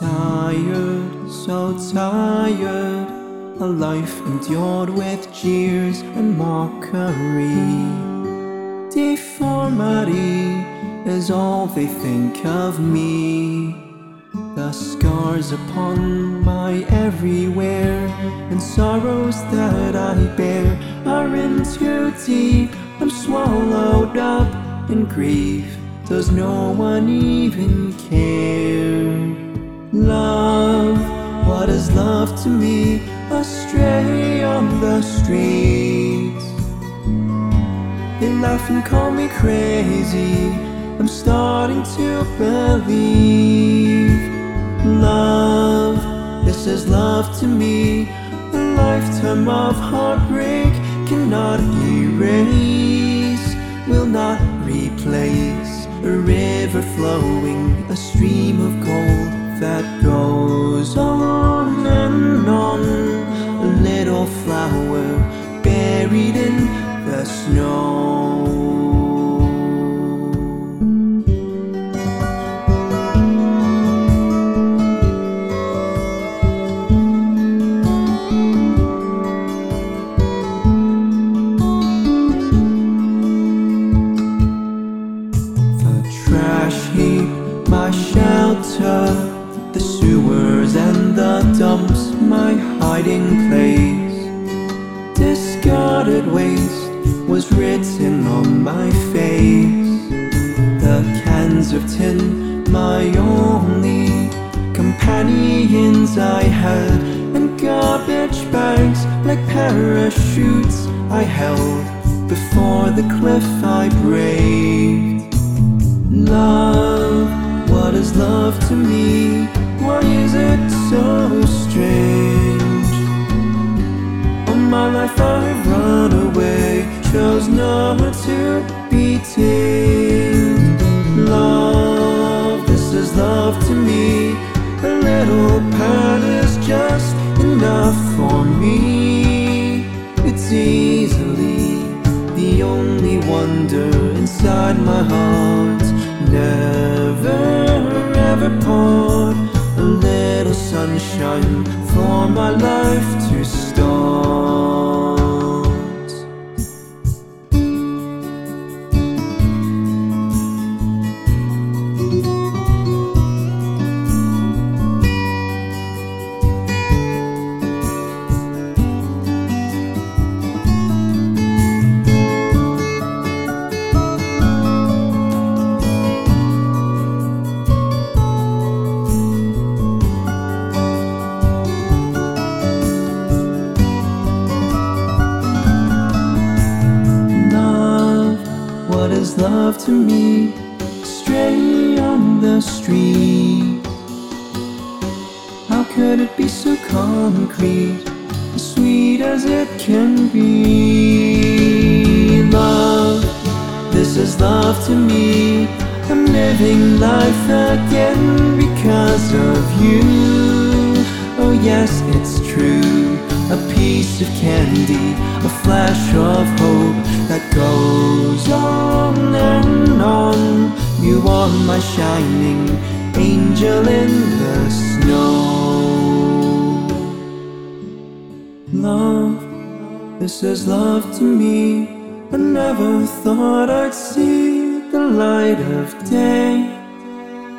Tired, so tired. A life endured with jeers and mockery. Deformity is all they think of me. The scars upon my everywhere and sorrows that I bear are in too deep. I'm swallowed up in grief. Does no one even care? Love, what is love to me? Astray on the streets. They laugh and call me crazy. I'm starting to believe love. This is love to me. A lifetime of heartbreak cannot erase, will not replace a river flowing, a stream of gold that goes on and on. A little flower buried in the snow. Hiding place. Discarded waste was written on my face. The cans of tin, my only companions I had, and garbage bags like parachutes I held before the cliff I braved. Love, what is love to me? Why is it so strange? Life I've run away, chose nowhere to be tamed. Love, this is love to me. A little pat is just enough for me. It's easily the only wonder inside my heart. Never ever poured a little sunshine for my life to start. To me? Stray on the street. How could it be so concrete, as sweet as it can be? Love, this is love to me. I'm living life again because of you. Oh, yes, it's true. A piece of candy, a flash of hope that goes on and on. You are my shining angel in the snow. Love, this is love to me. I never thought I'd see the light of day.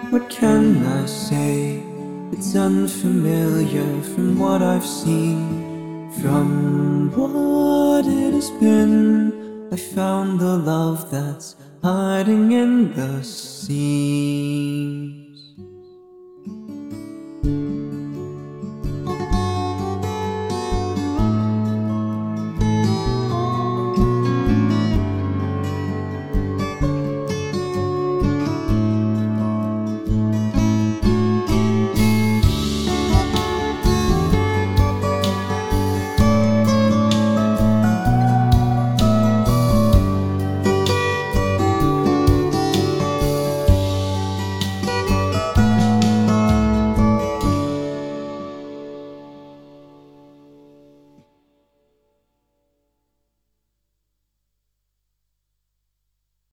What can I say? It's unfamiliar from what I've seen. From what it has been, I found the love that's hiding in the sea.